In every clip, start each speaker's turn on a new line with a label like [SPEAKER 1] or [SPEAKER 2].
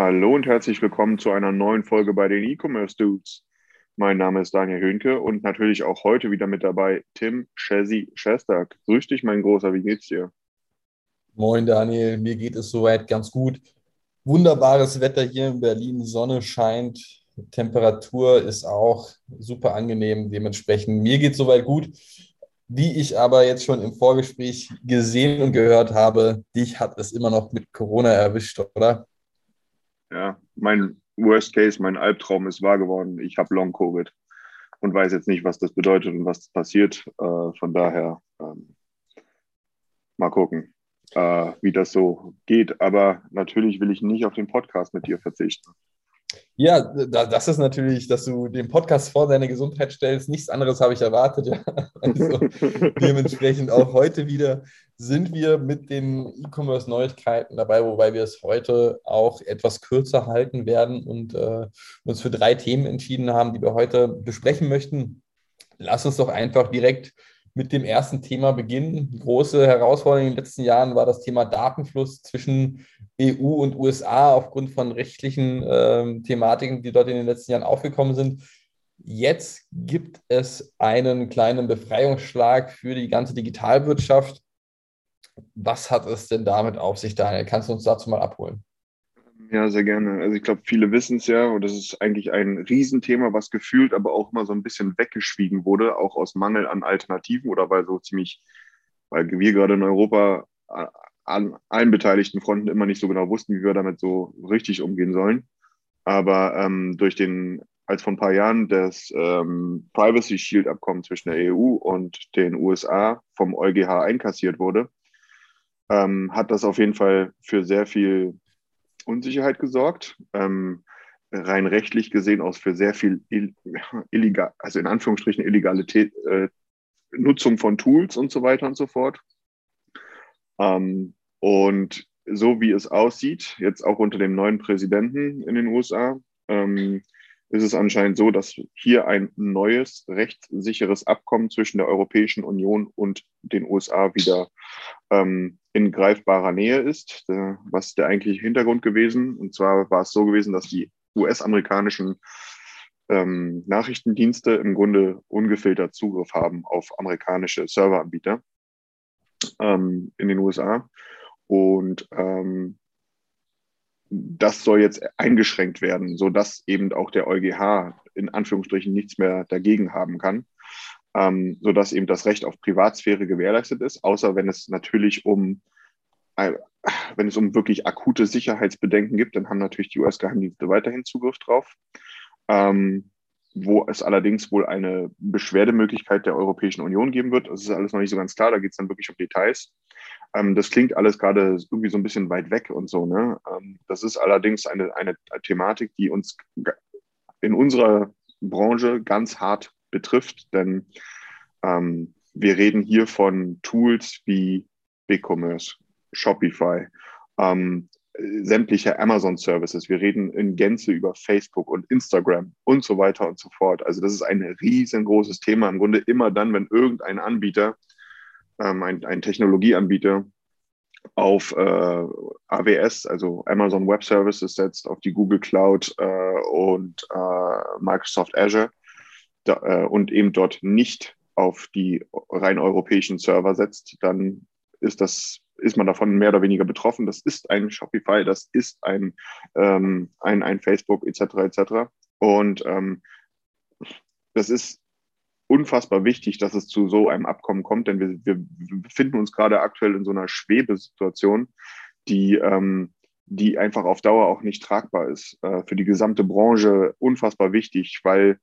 [SPEAKER 1] Hallo und herzlich willkommen zu einer neuen Folge bei den E-Commerce Dudes. Mein Name ist Daniel Höhnke und natürlich auch heute wieder mit dabei Tim Chessy Schestag. Grüß dich, mein Großer, wie geht's dir?
[SPEAKER 2] Moin Daniel, mir geht es soweit ganz gut. Wunderbares Wetter hier in Berlin, Sonne scheint, Temperatur ist auch super angenehm. Dementsprechend, mir geht es soweit gut. Wie ich aber jetzt schon im Vorgespräch gesehen und gehört habe, dich hat es immer noch mit Corona erwischt, oder?
[SPEAKER 1] Ja, mein Worst Case, mein Albtraum ist wahr geworden. Ich habe Long Covid und weiß jetzt nicht, was das bedeutet und was passiert. Äh, von daher ähm, mal gucken, äh, wie das so geht. Aber natürlich will ich nicht auf den Podcast mit dir verzichten.
[SPEAKER 2] Ja, da, das ist natürlich, dass du den Podcast vor deine Gesundheit stellst. Nichts anderes habe ich erwartet. Ja. Also, dementsprechend auch heute wieder sind wir mit den E-Commerce-Neuigkeiten dabei, wobei wir es heute auch etwas kürzer halten werden und äh, uns für drei Themen entschieden haben, die wir heute besprechen möchten. Lass uns doch einfach direkt mit dem ersten Thema beginnen. Die große Herausforderung in den letzten Jahren war das Thema Datenfluss zwischen EU und USA aufgrund von rechtlichen ähm, Thematiken, die dort in den letzten Jahren aufgekommen sind. Jetzt gibt es einen kleinen Befreiungsschlag für die ganze Digitalwirtschaft. Was hat es denn damit auf sich, Daniel? Kannst du uns dazu mal abholen?
[SPEAKER 1] Ja, sehr gerne. Also ich glaube, viele wissen es ja und das ist eigentlich ein Riesenthema, was gefühlt aber auch immer so ein bisschen weggeschwiegen wurde, auch aus Mangel an Alternativen oder weil so ziemlich, weil wir gerade in Europa an allen beteiligten Fronten immer nicht so genau wussten, wie wir damit so richtig umgehen sollen. Aber ähm, durch den, als vor ein paar Jahren das ähm, Privacy Shield Abkommen zwischen der EU und den USA vom EuGH einkassiert wurde, ähm, hat das auf jeden Fall für sehr viel Unsicherheit gesorgt. Ähm, rein rechtlich gesehen aus für sehr viel ill illegal, also in Anführungsstrichen Illegalität, äh, Nutzung von Tools und so weiter und so fort. Ähm, und so wie es aussieht, jetzt auch unter dem neuen Präsidenten in den USA, ähm, ist es anscheinend so, dass hier ein neues, rechtssicheres Abkommen zwischen der Europäischen Union und den USA wieder ähm, in greifbarer Nähe ist. Äh, was ist der eigentliche Hintergrund gewesen? Und zwar war es so gewesen, dass die US-amerikanischen ähm, Nachrichtendienste im Grunde ungefiltert Zugriff haben auf amerikanische Serveranbieter ähm, in den USA. Und ähm, das soll jetzt eingeschränkt werden, sodass eben auch der EuGH in Anführungsstrichen nichts mehr dagegen haben kann, ähm, sodass eben das Recht auf Privatsphäre gewährleistet ist, außer wenn es natürlich um, äh, wenn es um wirklich akute Sicherheitsbedenken gibt, dann haben natürlich die US-Geheimdienste weiterhin Zugriff drauf. Ähm, wo es allerdings wohl eine Beschwerdemöglichkeit der Europäischen Union geben wird. Das ist alles noch nicht so ganz klar, da geht es dann wirklich um Details. Ähm, das klingt alles gerade irgendwie so ein bisschen weit weg und so. Ne? Ähm, das ist allerdings eine, eine Thematik, die uns in unserer Branche ganz hart betrifft, denn ähm, wir reden hier von Tools wie BigCommerce, Shopify, ähm, sämtliche Amazon-Services. Wir reden in Gänze über Facebook und Instagram und so weiter und so fort. Also das ist ein riesengroßes Thema. Im Grunde immer dann, wenn irgendein Anbieter, ähm, ein, ein Technologieanbieter auf äh, AWS, also Amazon Web Services setzt, auf die Google Cloud äh, und äh, Microsoft Azure da, äh, und eben dort nicht auf die rein europäischen Server setzt, dann ist das ist man davon mehr oder weniger betroffen. Das ist ein Shopify, das ist ein, ähm, ein, ein Facebook etc. etc. Und ähm, das ist unfassbar wichtig, dass es zu so einem Abkommen kommt, denn wir, wir befinden uns gerade aktuell in so einer Schwebesituation, die, ähm, die einfach auf Dauer auch nicht tragbar ist. Äh, für die gesamte Branche unfassbar wichtig, weil,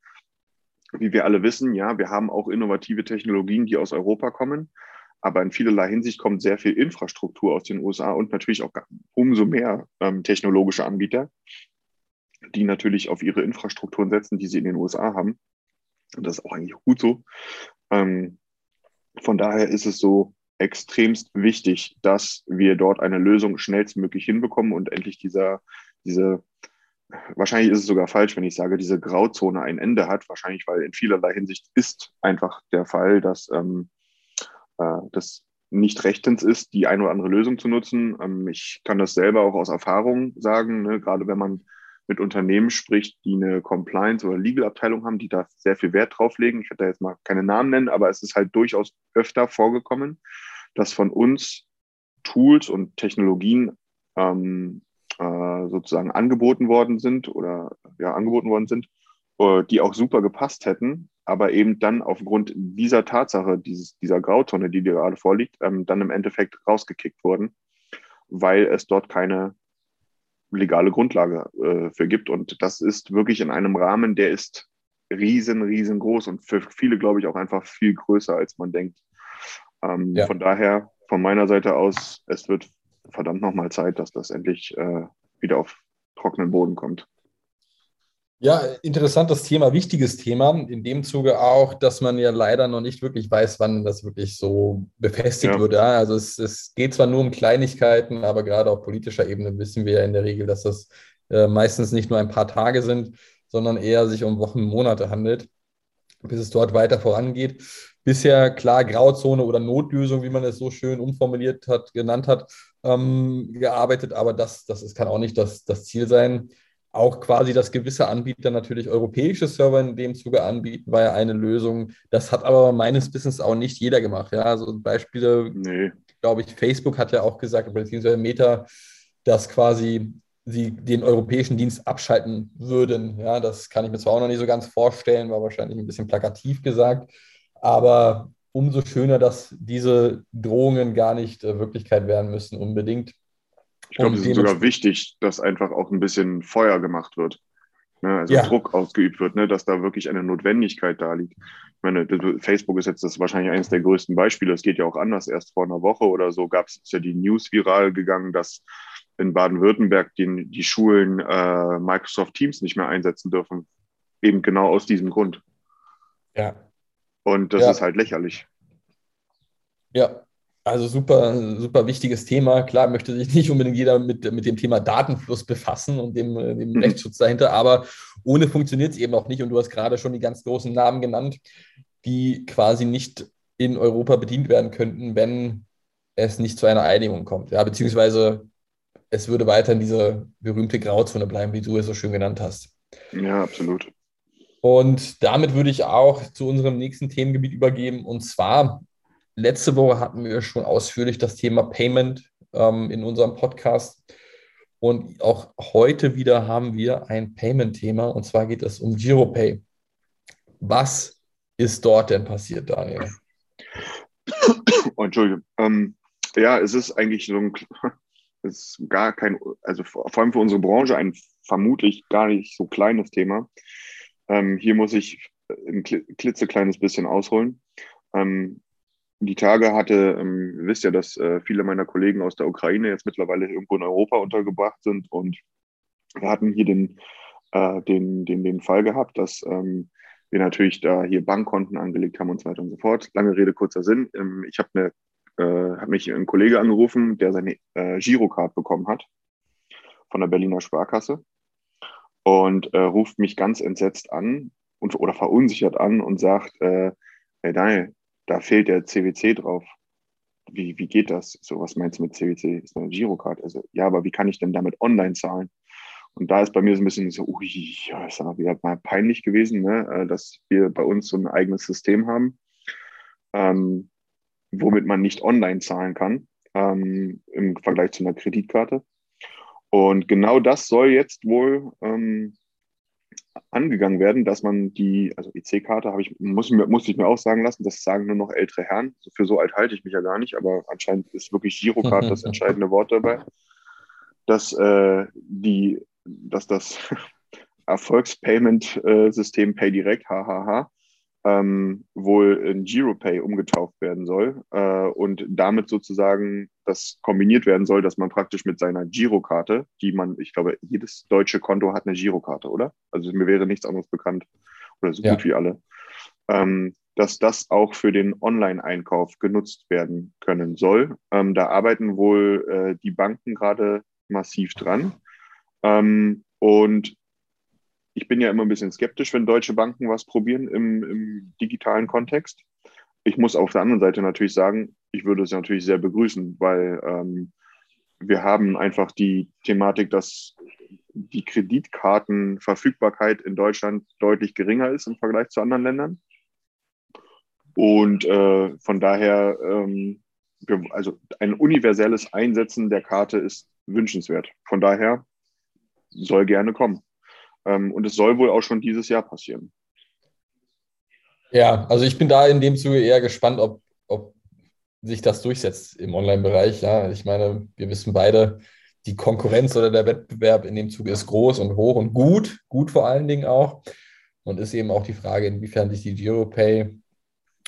[SPEAKER 1] wie wir alle wissen, ja, wir haben auch innovative Technologien, die aus Europa kommen. aber in vielerlei Hinsicht kommt sehr viel Infrastruktur aus den USA und natürlich auch umso mehr ähm, technologische Anbieter, die natürlich auf ihre Infrastrukturen setzen, die sie in den USA haben. Und das ist auch eigentlich gut so. Ähm, von daher ist es so extremst wichtig, dass wir dort eine Lösung schnellstmöglich hinbekommen und endlich dieser, diese, wahrscheinlich ist es sogar falsch, wenn ich sage, diese Grauzone ein Ende hat. Wahrscheinlich, weil in vielerlei Hinsicht ist einfach der Fall, dass ähm, äh, das nicht rechtens ist, die eine oder andere Lösung zu nutzen. Ähm, ich kann das selber auch aus Erfahrung sagen, ne? gerade wenn man mit Unternehmen spricht, die eine Compliance- oder Legal-Abteilung haben, die da sehr viel Wert drauf legen. Ich werde da jetzt mal keine Namen nennen, aber es ist halt durchaus öfter vorgekommen, dass von uns Tools und Technologien ähm, äh, sozusagen angeboten worden sind oder ja, angeboten worden sind, äh, die auch super gepasst hätten, aber eben dann aufgrund dieser Tatsache, dieses, dieser Grauzone, die dir gerade vorliegt, ähm, dann im Endeffekt rausgekickt wurden, weil es dort keine legale Grundlage äh, für gibt. Und das ist wirklich in einem Rahmen, der ist riesen, riesengroß und für viele, glaube ich, auch einfach viel größer, als man denkt. Ähm, ja. Von daher, von meiner Seite aus, es wird verdammt nochmal Zeit, dass das endlich äh, wieder auf trockenen Boden kommt.
[SPEAKER 2] Ja, interessantes Thema, wichtiges Thema. In dem Zuge auch, dass man ja leider noch nicht wirklich weiß, wann das wirklich so befestigt ja. wird. Ja, also es, es, geht zwar nur um Kleinigkeiten, aber gerade auf politischer Ebene wissen wir ja in der Regel, dass das äh, meistens nicht nur ein paar Tage sind, sondern eher sich um Wochen, Monate handelt, bis es dort weiter vorangeht. Bisher klar Grauzone oder Notlösung, wie man es so schön umformuliert hat, genannt hat, ähm, gearbeitet, aber das, das ist, kann auch nicht das, das Ziel sein auch quasi, dass gewisse Anbieter natürlich europäische Server in dem Zuge anbieten, war ja eine Lösung. Das hat aber meines Wissens auch nicht jeder gemacht. Ja, also Beispiele, nee. glaube ich, Facebook hat ja auch gesagt, beziehungsweise Meta, dass quasi sie den europäischen Dienst abschalten würden. Ja, das kann ich mir zwar auch noch nicht so ganz vorstellen, war wahrscheinlich ein bisschen plakativ gesagt, aber umso schöner, dass diese Drohungen gar nicht äh, Wirklichkeit werden müssen, unbedingt.
[SPEAKER 1] Ich glaube, es ist sogar wichtig, dass einfach auch ein bisschen Feuer gemacht wird. Ne? Also ja. Druck ausgeübt wird, ne? dass da wirklich eine Notwendigkeit da liegt. Ich meine, Facebook ist jetzt das wahrscheinlich eines der größten Beispiele. Es geht ja auch anders. Erst vor einer Woche oder so gab es ja die News viral gegangen, dass in Baden-Württemberg die, die Schulen äh, Microsoft Teams nicht mehr einsetzen dürfen. Eben genau aus diesem Grund.
[SPEAKER 2] Ja.
[SPEAKER 1] Und das ja. ist halt lächerlich.
[SPEAKER 2] Ja, also super, super wichtiges Thema. Klar möchte sich nicht unbedingt jeder mit, mit dem Thema Datenfluss befassen und dem, dem mhm. Rechtsschutz dahinter, aber ohne funktioniert es eben auch nicht. Und du hast gerade schon die ganz großen Namen genannt, die quasi nicht in Europa bedient werden könnten, wenn es nicht zu einer Einigung kommt. Ja, beziehungsweise es würde weiter in dieser berühmte Grauzone bleiben, wie du es so schön genannt hast.
[SPEAKER 1] Ja, absolut.
[SPEAKER 2] Und damit würde ich auch zu unserem nächsten Themengebiet übergeben. Und zwar Letzte Woche hatten wir schon ausführlich das Thema Payment ähm, in unserem Podcast. Und auch heute wieder haben wir ein Payment-Thema und zwar geht es um GiroPay. Was ist dort denn passiert, Daniel?
[SPEAKER 1] Entschuldige. Ähm, ja, es ist eigentlich so ein, es ist gar kein, also vor allem für unsere Branche ein vermutlich gar nicht so kleines Thema. Ähm, hier muss ich ein klitzekleines bisschen ausholen. Ähm, die Tage hatte, ähm, wisst ja, dass äh, viele meiner Kollegen aus der Ukraine jetzt mittlerweile irgendwo in Europa untergebracht sind und wir hatten hier den, äh, den, den, den Fall gehabt, dass ähm, wir natürlich da hier Bankkonten angelegt haben und so weiter und so fort. Lange Rede, kurzer Sinn. Ähm, ich habe eine äh, hat mich ein Kollege angerufen, der seine äh, Girocard bekommen hat von der Berliner Sparkasse und äh, ruft mich ganz entsetzt an und, oder verunsichert an und sagt, äh, hey Daniel, da fehlt der CWC drauf. Wie, wie geht das? So, was meinst du mit CWC? Ist eine Girocard. Also, ja, aber wie kann ich denn damit online zahlen? Und da ist bei mir so ein bisschen so, ui, ja, ist aber wieder mal peinlich gewesen, ne, äh, dass wir bei uns so ein eigenes System haben, ähm, womit man nicht online zahlen kann, ähm, im Vergleich zu einer Kreditkarte. Und genau das soll jetzt wohl ähm, angegangen werden, dass man die, also EC-Karte habe ich, muss, muss ich mir auch sagen lassen, das sagen nur noch ältere Herren. Für so alt halte ich mich ja gar nicht, aber anscheinend ist wirklich Girocard das entscheidende Wort dabei, dass äh, die, dass das Erfolgspayment-System PayDirect, hahaha, ähm, wohl in GiroPay umgetauft werden soll äh, und damit sozusagen das kombiniert werden soll, dass man praktisch mit seiner Girokarte, die man, ich glaube, jedes deutsche Konto hat eine Girokarte, oder? Also mir wäre nichts anderes bekannt oder so
[SPEAKER 2] Ja.
[SPEAKER 1] gut wie alle, ähm, dass das auch für den Online-Einkauf genutzt werden können soll. Ähm, da arbeiten wohl äh, die Banken gerade massiv dran. Ähm, und ich bin ja immer ein bisschen skeptisch, wenn deutsche Banken was probieren im, im digitalen Kontext. Ich muss auf der anderen Seite natürlich sagen, ich würde es natürlich sehr begrüßen, weil ähm, wir haben einfach die Thematik, dass die Kreditkartenverfügbarkeit in Deutschland deutlich geringer ist im Vergleich zu anderen Ländern. Und äh, von daher, ähm, also ein universelles Einsetzen der Karte ist wünschenswert. Von daher soll gerne kommen. Ähm, und es soll wohl auch schon dieses Jahr passieren.
[SPEAKER 2] Ja, also ich bin da in dem Zuge eher gespannt, ob, ob sich das durchsetzt im Online-Bereich. Ja, ich meine, wir wissen beide, die Konkurrenz oder der Wettbewerb in dem Zuge ist groß und hoch und gut, gut vor allen Dingen auch. Und ist eben auch die Frage, inwiefern sich die GiroPay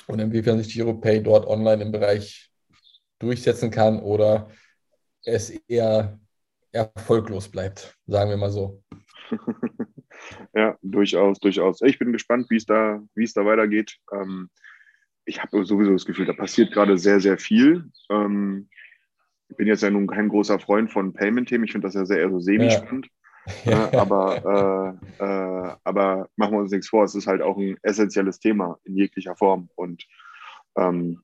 [SPEAKER 2] und inwiefern sich GiroPay dort online im Bereich durchsetzen kann oder es eher erfolglos bleibt, sagen wir mal so.
[SPEAKER 1] Ja, durchaus, durchaus. Ich bin gespannt, wie es da, wie es da weitergeht. Ähm, ich habe sowieso das Gefühl, da passiert gerade sehr, sehr viel. Ähm, ich bin jetzt ja nun kein großer Freund von Payment-Themen. Ich finde das ja sehr eher so semi-spannend. Ja. aber, äh, äh, aber machen wir uns nichts vor, es ist halt auch ein essentielles Thema in jeglicher Form. Und ähm,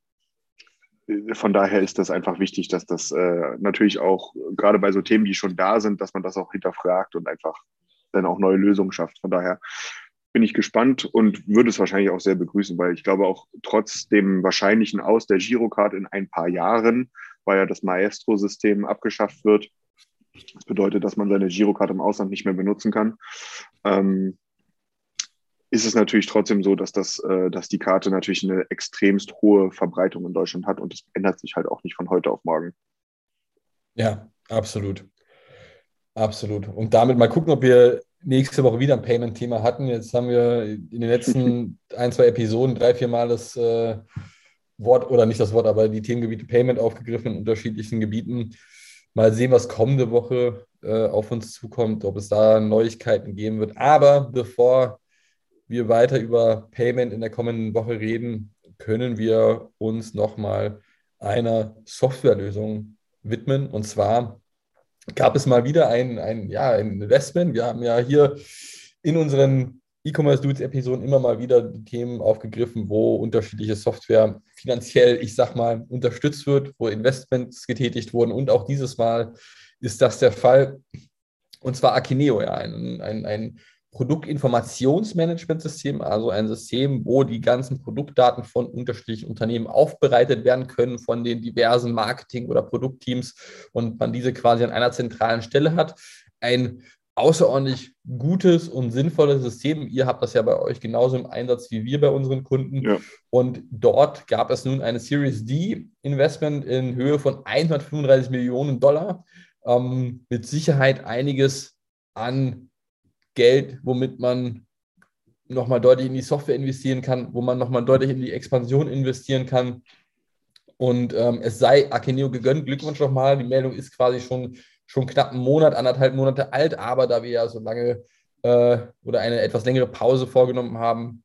[SPEAKER 1] von daher ist das einfach wichtig, dass das äh, natürlich auch, gerade bei so Themen, die schon da sind, dass man das auch hinterfragt und einfach dann auch neue Lösungen schafft. Von daher bin ich gespannt und würde es wahrscheinlich auch sehr begrüßen, weil ich glaube auch trotz dem wahrscheinlichen Aus der Girocard in ein paar Jahren, weil ja das Maestro-System abgeschafft wird, das bedeutet, dass man seine Girocard im Ausland nicht mehr benutzen kann. Ähm, ist es natürlich trotzdem so, dass, das, äh, dass die Karte natürlich eine extremst hohe Verbreitung in Deutschland hat und das ändert sich halt auch nicht von heute auf morgen.
[SPEAKER 2] Ja, absolut. Absolut. Und damit mal gucken, ob wir nächste Woche wieder ein Payment-Thema hatten. Jetzt haben wir in den letzten ein, zwei Episoden drei, vier Mal das äh, Wort, oder nicht das Wort, aber die Themengebiete Payment aufgegriffen in unterschiedlichen Gebieten. Mal sehen, was kommende Woche äh, auf uns zukommt, ob es da Neuigkeiten geben wird. Aber bevor wir weiter über Payment in der kommenden Woche reden, können wir uns nochmal einer Softwarelösung widmen. Und zwar gab es mal wieder ein, ein, ja, ein Investment. Wir haben ja hier in unseren E-Commerce Dudes Episoden immer mal wieder die Themen aufgegriffen, wo unterschiedliche Software finanziell, ich sag mal, unterstützt wird, wo Investments getätigt wurden. Und auch dieses Mal ist das der Fall. Und zwar Akineo, ja, ein, ein, ein Produktinformationsmanagementsystem, also ein System, wo die ganzen Produktdaten von unterschiedlichen Unternehmen aufbereitet werden können von den diversen Marketing- oder Produktteams und man diese quasi an einer zentralen Stelle hat. Ein außerordentlich gutes und sinnvolles System. Ihr habt das ja bei euch genauso im Einsatz wie wir bei unseren Kunden.
[SPEAKER 1] Ja.
[SPEAKER 2] Und dort gab es nun eine Series D Investment in Höhe von 135 Millionen Dollar. Ähm, mit Sicherheit einiges an Geld, womit man nochmal deutlich in die Software investieren kann, wo man nochmal deutlich in die Expansion investieren kann. Und ähm, es sei Akeneo gegönnt. Glückwunsch nochmal. Die Meldung ist quasi schon, schon knapp einen Monat, anderthalb Monate alt, aber da wir ja so lange äh, oder eine etwas längere Pause vorgenommen haben,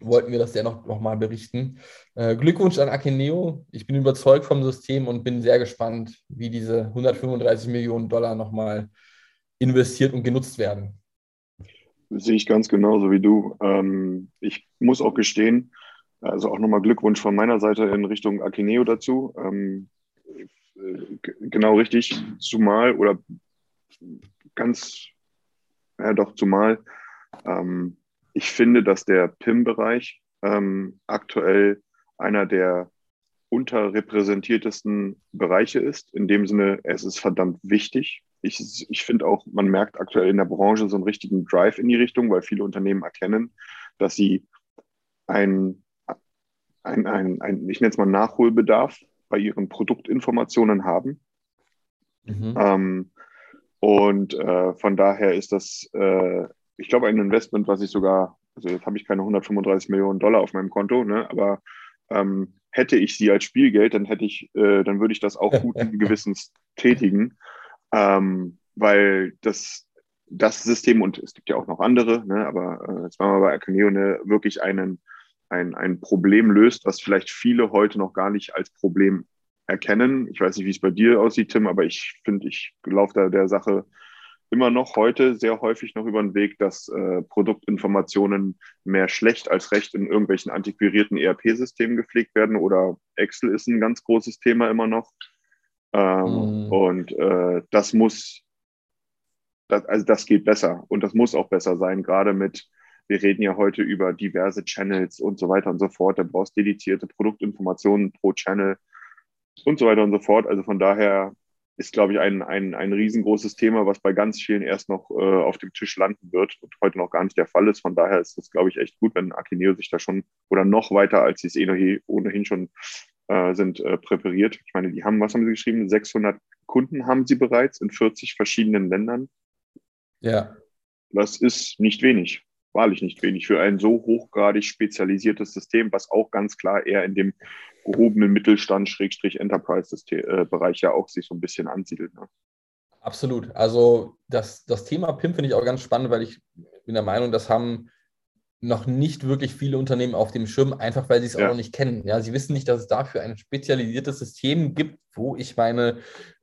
[SPEAKER 2] wollten wir das dennoch nochmal berichten. Äh, Glückwunsch an Akeneo. Ich bin überzeugt vom System und bin sehr gespannt, wie diese 135 Millionen Dollar nochmal investiert und genutzt werden.
[SPEAKER 1] Sehe ich ganz genauso wie du. Ähm, ich muss auch gestehen, also auch nochmal Glückwunsch von meiner Seite in Richtung Akineo dazu. Ähm, äh, genau richtig, zumal oder ganz, ja doch, zumal ähm, ich finde, dass der PIM-Bereich ähm, aktuell einer der unterrepräsentiertesten Bereiche ist. In dem Sinne, es ist verdammt wichtig. Ich, ich finde auch, man merkt aktuell in der Branche so einen richtigen Drive in die Richtung, weil viele Unternehmen erkennen, dass sie ein, ein, ein, ein ich nenne es mal Nachholbedarf bei ihren Produktinformationen haben. Mhm. Ähm, und äh, von daher ist das, äh, ich glaube, ein Investment, was ich sogar Also jetzt habe ich keine 135 Millionen Dollar auf meinem Konto, ne? aber ähm, hätte ich sie als Spielgeld, dann hätte ich, äh, dann würde ich das auch guten Gewissens tätigen, ähm, weil das, das System, und es gibt ja auch noch andere, ne, aber äh, jetzt waren wir bei Akeneo, ne, wirklich einen, ein, ein Problem löst, was vielleicht viele heute noch gar nicht als Problem erkennen. Ich weiß nicht, wie es bei dir aussieht, Tim, aber ich finde, ich laufe da der Sache immer noch heute sehr häufig noch über den Weg, dass äh, Produktinformationen mehr schlecht als recht in irgendwelchen antiquierten ERP-Systemen gepflegt werden oder Excel ist ein ganz großes Thema immer noch. Ähm, mhm. Und äh, das muss, das, also das geht besser und das muss auch besser sein, gerade mit, wir reden ja heute über diverse Channels und so weiter und so fort. Da brauchst dedizierte Produktinformationen pro Channel und so weiter und so fort. Also von daher ist, glaube ich, ein, ein, ein riesengroßes Thema, was bei ganz vielen erst noch äh, auf dem Tisch landen wird und heute noch gar nicht der Fall ist. Von daher ist es, glaube ich, echt gut, wenn Akineo sich da schon oder noch weiter, als sie es eh ohnehin schon äh, sind, äh, präpariert. Ich meine, die haben, was haben sie geschrieben? 600 Kunden haben sie bereits in 40 verschiedenen Ländern.
[SPEAKER 2] Ja.
[SPEAKER 1] Das ist nicht wenig wahrlich nicht wenig für ein so hochgradig spezialisiertes System, was auch ganz klar eher in dem gehobenen Mittelstand, Schrägstrich Enterprise-Bereich ja auch sich so ein bisschen ansiedelt. Ne?
[SPEAKER 2] Absolut. Also das, das Thema PIM finde ich auch ganz spannend, weil ich bin der Meinung, das haben noch nicht wirklich viele Unternehmen auf dem Schirm, einfach weil sie es ja. auch noch nicht kennen. Ja, sie wissen nicht, dass es dafür ein spezialisiertes System gibt, wo ich meine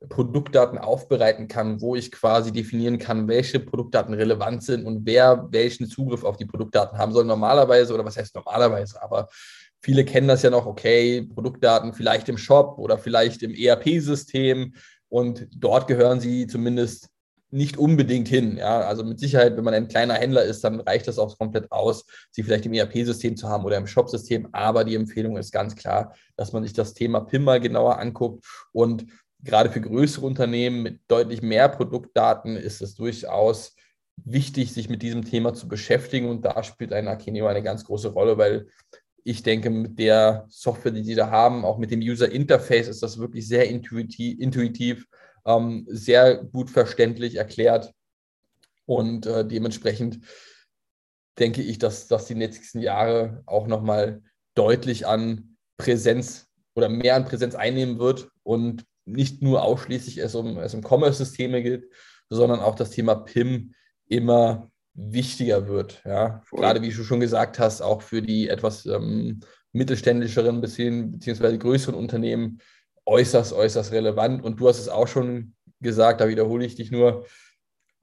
[SPEAKER 2] Produktdaten aufbereiten kann, wo ich quasi definieren kann, welche Produktdaten relevant sind und wer welchen Zugriff auf die Produktdaten haben soll. Normalerweise, oder was heißt normalerweise, aber viele kennen das ja noch, okay, Produktdaten vielleicht im Shop oder vielleicht im ERP-System und dort gehören sie zumindest nicht unbedingt hin. Ja, also mit Sicherheit, wenn man ein kleiner Händler ist, dann reicht das auch komplett aus, sie vielleicht im ERP-System zu haben oder im Shop-System. Aber die Empfehlung ist ganz klar, dass man sich das Thema PIM mal genauer anguckt. Und gerade für größere Unternehmen mit deutlich mehr Produktdaten ist es durchaus wichtig, sich mit diesem Thema zu beschäftigen. Und da spielt ein Akeneo eine ganz große Rolle, weil ich denke, mit der Software, die sie da haben, auch mit dem User Interface, ist das wirklich sehr intuitiv, intuitiv ähm, sehr gut verständlich erklärt. Und äh, dementsprechend denke ich, dass, dass die nächsten Jahre auch nochmal deutlich an Präsenz oder mehr an Präsenz einnehmen wird und nicht nur ausschließlich es um, es um Commerce-Systeme geht, sondern auch das Thema PIM immer wichtiger wird. Ja? Gerade wie du schon gesagt hast, auch für die etwas ähm, mittelständischeren beziehungsweise größeren Unternehmen äußerst, äußerst relevant. Und du hast es auch schon gesagt, da wiederhole ich dich nur.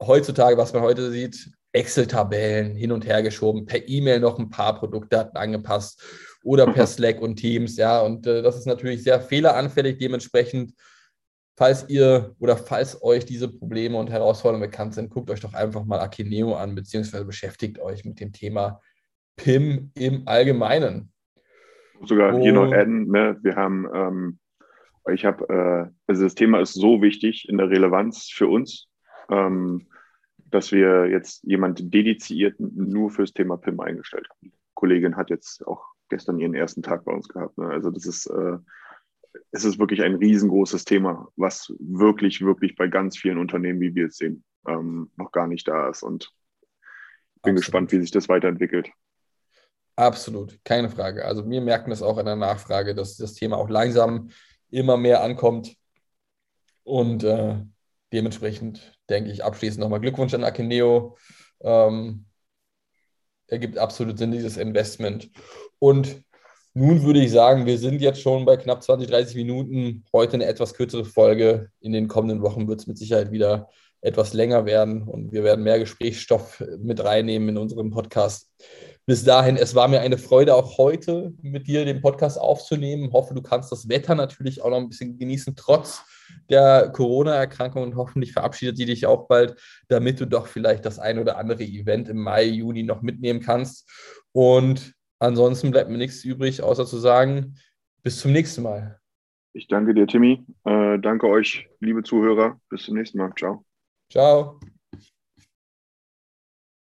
[SPEAKER 2] Heutzutage, was man heute sieht, Excel-Tabellen hin und her geschoben, per E-Mail noch ein paar Produktdaten angepasst oder per Slack und Teams. Ja, und äh, das ist natürlich sehr fehleranfällig. Dementsprechend, falls ihr oder falls euch diese Probleme und Herausforderungen bekannt sind, guckt euch doch einfach mal Akineo an, beziehungsweise beschäftigt euch mit dem Thema PIM im Allgemeinen.
[SPEAKER 1] Sogar und, hier noch adden, ne? wir haben ähm, ich habe, äh, also das Thema ist so wichtig in der Relevanz für uns, ähm, dass wir jetzt jemanden dediziert nur fürs Thema PIM eingestellt haben. Die Kollegin hat jetzt auch gestern ihren ersten Tag bei uns gehabt. Ne? Also das ist, äh, es ist wirklich ein riesengroßes Thema, was wirklich, wirklich bei ganz vielen Unternehmen, wie wir es sehen, ähm, noch gar nicht da ist. Und bin Absolut. gespannt, wie sich das weiterentwickelt.
[SPEAKER 2] Absolut, keine Frage. Also wir merken das auch in der Nachfrage, dass das Thema auch langsam immer mehr ankommt. Und äh, dementsprechend denke ich abschließend nochmal Glückwunsch an Akineo. Ähm, ergibt absolut Sinn, dieses Investment. Und nun würde ich sagen, wir sind jetzt schon bei knapp 20, 30 Minuten. Heute eine etwas kürzere Folge. In den kommenden Wochen wird es mit Sicherheit wieder etwas länger werden und wir werden mehr Gesprächsstoff mit reinnehmen in unserem Podcast bis dahin, es war mir eine Freude, auch heute mit dir den Podcast aufzunehmen. Ich hoffe, du kannst das Wetter natürlich auch noch ein bisschen genießen, trotz der Corona-Erkrankung und hoffentlich verabschiedet sie dich auch bald, damit du doch vielleicht das ein oder andere Event im Mai, Juni noch mitnehmen kannst. Und ansonsten bleibt mir nichts übrig, außer zu sagen, bis zum nächsten Mal.
[SPEAKER 1] Ich danke dir, Timmy. Äh, danke euch, liebe Zuhörer. Bis zum nächsten Mal. Ciao.
[SPEAKER 2] Ciao.